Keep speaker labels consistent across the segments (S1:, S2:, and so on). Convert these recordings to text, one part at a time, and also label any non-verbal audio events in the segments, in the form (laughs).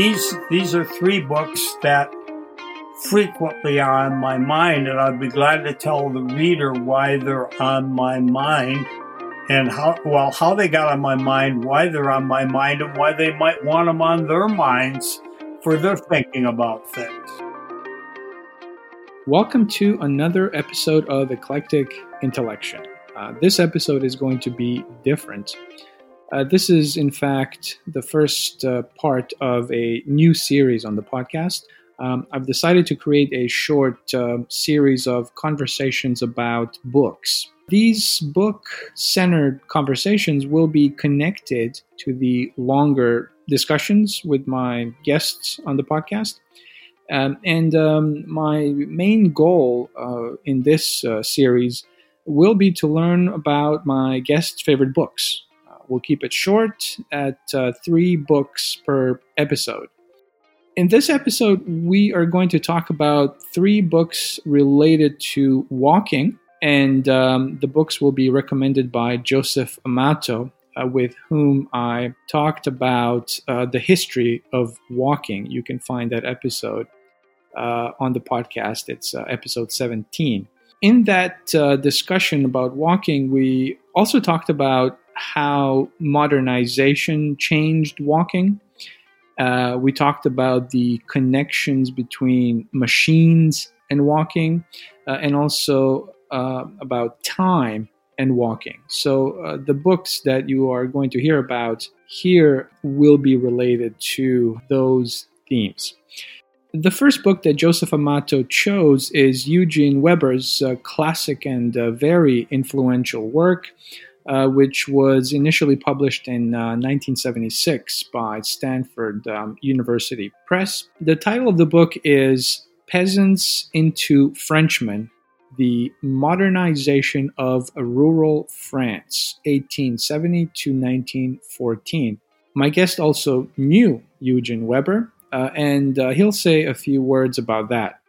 S1: these these are three books that frequently are on my mind, and I'd be glad to tell the reader why they're on my mind and how well how they got on my mind, why they're on my mind, and why they might want them on their minds for their thinking about things.
S2: Welcome to another episode of Eclectic Intellection. Uh, this episode is going to be different. Uh, this is, in fact, the first uh, part of a new series on the podcast. Um, I've decided to create a short uh, series of conversations about books. These book centered conversations will be connected to the longer discussions with my guests on the podcast. Um, and um, my main goal uh, in this uh, series will be to learn about my guests' favorite books. We'll keep it short at uh, three books per episode. In this episode, we are going to talk about three books related to walking, and um, the books will be recommended by Joseph Amato, uh, with whom I talked about uh, the history of walking. You can find that episode uh, on the podcast. It's uh, episode 17. In that uh, discussion about walking, we also talked about how modernization changed walking. Uh, we talked about the connections between machines and walking, uh, and also uh, about time and walking. So, uh, the books that you are going to hear about here will be related to those themes. The first book that Joseph Amato chose is Eugene Weber's uh, classic and uh, very influential work, uh, which was initially published in uh, 1976 by Stanford um, University Press. The title of the book is Peasants into Frenchmen The Modernization of Rural France, 1870 to 1914. My guest also knew Eugene Weber, uh, and uh, he'll say a few words about that.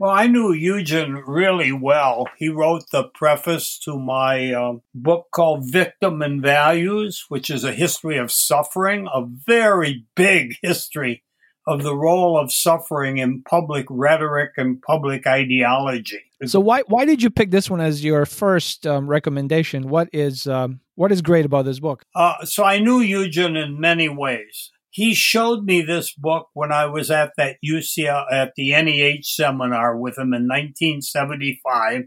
S1: Well, I knew Eugene really well. He wrote the preface to my uh, book called Victim and Values, which is a history of suffering, a very big history of the role of suffering in public rhetoric and public ideology.
S3: So why why did you pick this one as your first um, recommendation? What is um, what is great about this book?
S1: Uh, so I knew Eugene in many ways he showed me this book when I was at that UCLA at the NEH seminar with him in 1975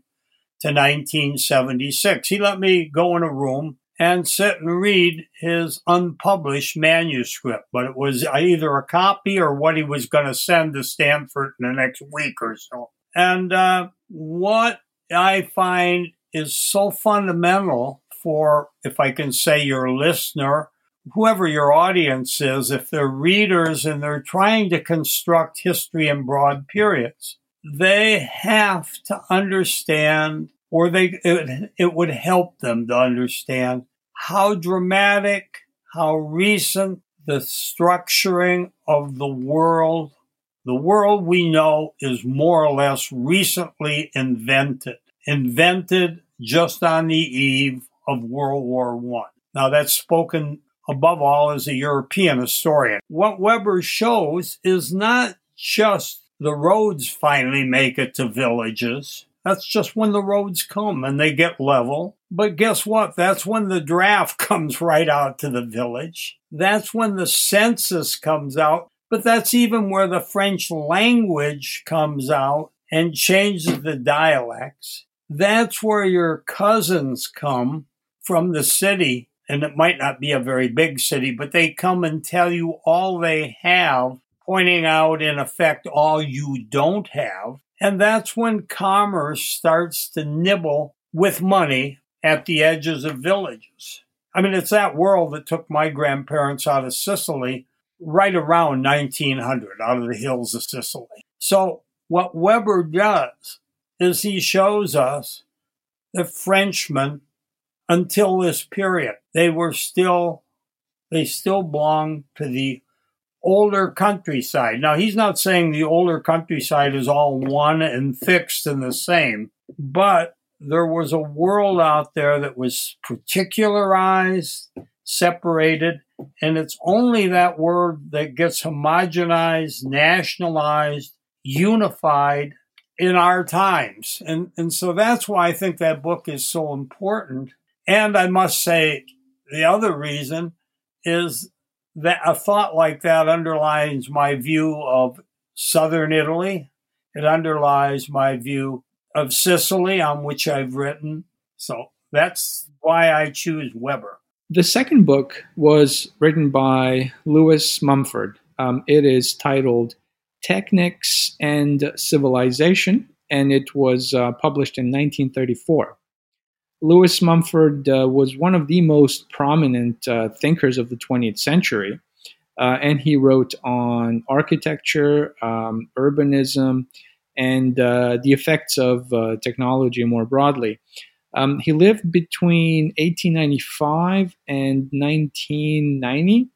S1: to 1976. He let me go in a room and sit and read his unpublished manuscript, but it was either a copy or what he was going to send to Stanford in the next week or so. And uh, what I find is so fundamental for, if I can say, your listener whoever your audience is, if they're readers and they're trying to construct history in broad periods, they have to understand, or they it, it would help them to understand how dramatic, how recent the structuring of the world, the world we know is more or less recently invented, invented just on the eve of World War One. Now that's spoken above all as a European historian. What Weber shows is not just the roads finally make it to villages. That's just when the roads come and they get level. But guess what? That's when the draft (laughs) comes right out to the village. That's when the census comes out. But that's even where the French language comes out and changes the dialects. That's where your cousins come from the city and it might not be a very big city, but they come and tell you all they have, pointing out in effect all you don't have. And that's when commerce starts to nibble with money at the edges of villages. I mean, it's that world that took my grandparents out of Sicily right around 1900, out of the hills of Sicily. So, what Weber does is he shows us that Frenchmen until this period. They were still, they still belonged to the older countryside. Now, he's not saying the older countryside is all one and fixed and the same, but there was a world out there that was particularized separated. And it's only that word that gets homogenized, nationalized, unified in our times. And, and so that's why I think that book is so important. And I must say, the other reason is that a thought like that underlines my view of southern Italy. It underlies my view of Sicily, on which I've written. So that's why I choose Weber.
S2: The second book was written by Lewis Mumford. Um, it is titled Technics and Civilization, and it was uh, published in 1934. Lewis Mumford uh, was one of the most prominent uh, thinkers of the 20th century, uh, and he wrote on architecture, um, urbanism, and uh, the effects of uh, technology more broadly. Um, he lived between 1895 and 1990.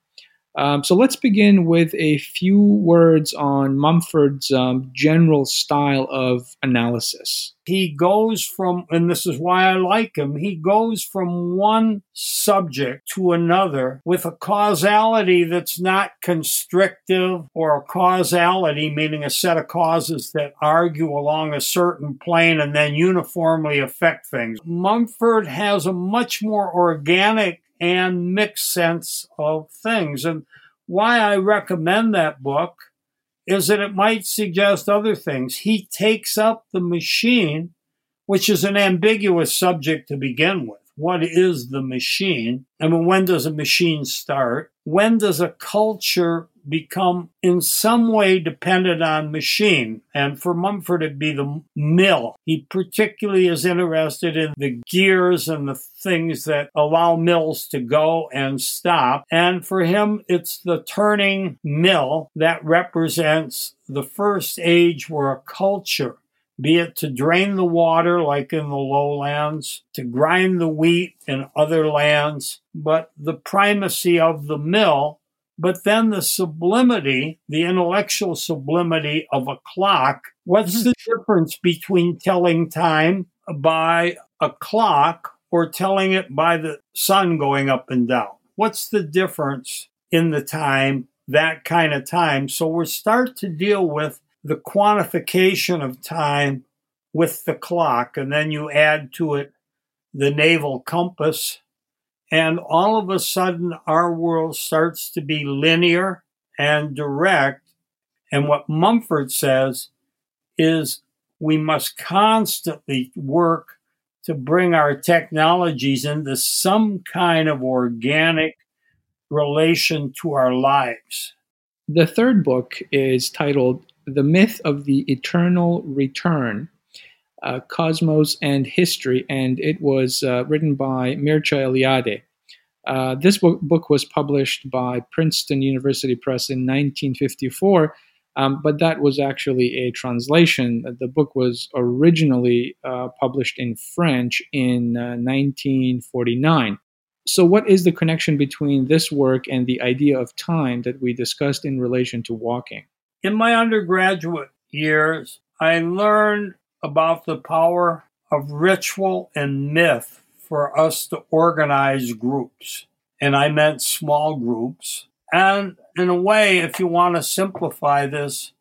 S2: Um, so let's begin with a few words on Mumford's um, general style of analysis.
S1: He goes from, and this is why I like him, he goes from one subject to another with a causality that's not constrictive or a causality, meaning a set of causes that argue along a certain plane and then uniformly affect things. Mumford has a much more organic and mixed sense of things. And why I recommend that book is that it might suggest other things. He takes up the machine, which is an ambiguous subject to begin with. What is the machine? I mean, when does a machine start? When does a culture become in some way dependent on machine. And for Mumford, it'd be the mill. He particularly is interested in the gears and the things that allow mills to go and stop. And for him, it's the turning mill that represents the first age where a culture be it to drain the water like in the lowlands, to grind the wheat in other lands, but the primacy of the mill but then the sublimity, the intellectual sublimity of a clock. What's the difference between telling time by a clock or telling it by the sun going up and down? What's the difference in the time, that kind of time? So we start to deal with the quantification of time with the clock, and then you add to it the naval compass and all of a sudden, our world starts to be linear and direct. And what Mumford says is we must constantly work to bring our technologies into some kind of organic relation to our lives.
S2: The third book is titled The Myth of the Eternal Return uh, Cosmos and History, and it was uh, written by Mircea Eliade. Uh, this book, book, was published by Princeton University Press in 1954, um, but that was actually a translation. The book was originally uh, published in French in uh, 1949. So, what is the connection between this work and the idea of time that we discussed in relation to walking?
S1: In my undergraduate years, I learned about the power of ritual and myth for us to organize groups. And I meant small groups. And in a way, if you want to simplify this,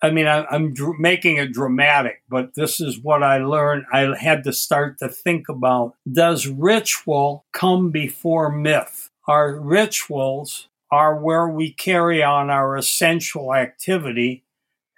S1: I mean, I, am dr- making it dramatic, but this is what I learned. I had to start to think about does ritual come before myth? Our rituals are where we carry on our essential activity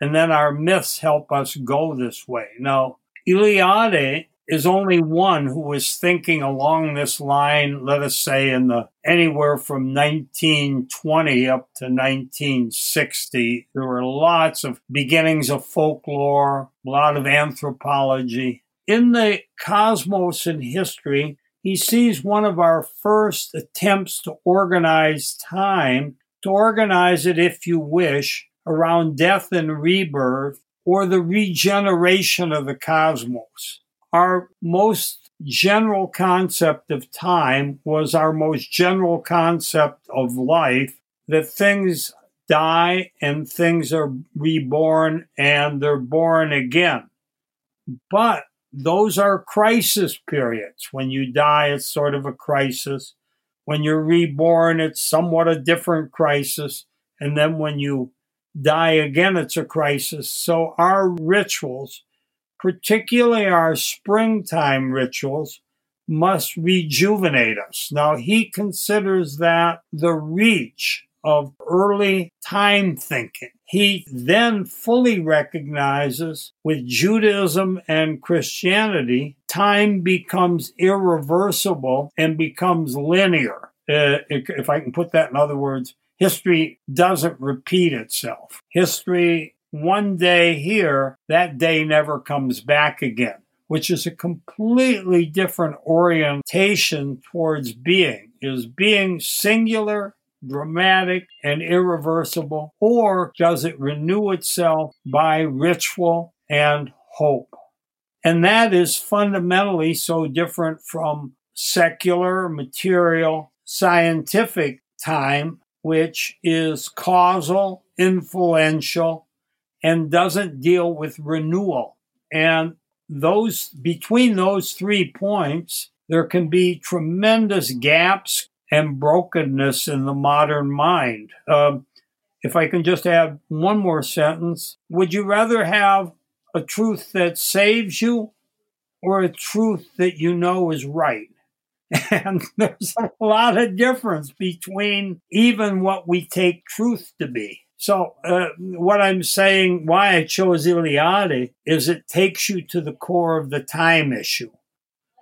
S1: and then our myths help us go this way. Now, Eliade is only one who was thinking along this line, let us say in the anywhere from 1920 up to 1960. There were lots of beginnings of folklore, a lot of anthropology. In the cosmos and history, he sees one of our first attempts to organize time, to organize it, if you wish, around death and rebirth or the regeneration of the cosmos. Our most general concept of time was our most general concept of life that things die and things are reborn and they're born again. But those are crisis periods. When you die, it's sort of a crisis. When you're reborn, it's somewhat a different crisis. And then when you die again, it's a crisis. So our rituals, particularly our springtime rituals, must rejuvenate us. Now, he considers that the reach of early time thinking. He then fully recognizes with Judaism and Christianity, time becomes irreversible and becomes linear. Uh, if I can put that in other words, history doesn't repeat itself. History, one day here, that day never comes back again, which is a completely different orientation towards being. Is being singular dramatic, and irreversible, or does it renew itself by ritual and hope? And that is fundamentally so different from secular, material, scientific time, which is causal, influential, and doesn't deal with renewal. And those between those three points, there can be tremendous gaps, and brokenness in the modern mind. Um, if I can just add one more sentence, would you rather have a truth that saves you or a truth that you know is right? (laughs) And there's a lot of difference between even what we take truth to be. So, uh, what I'm saying, why I chose Eliade, is it takes you to the core of the time issue.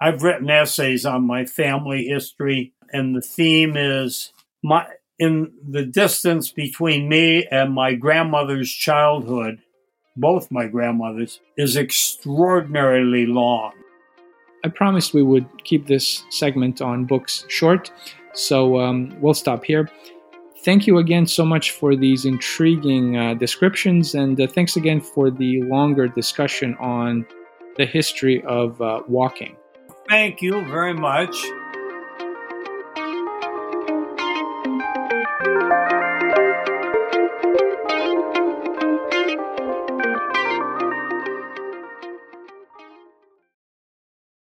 S1: I've written essays on my family history, and the theme is my in the distance between me and my grandmother's childhood, both my grandmothers, is extraordinarily long.
S2: I promised we would keep this segment on books short, so um, we'll stop here. Thank you again so much for these intriguing uh, descriptions, and uh, thanks again for the longer discussion on the history of uh, walking.
S1: Thank you very much.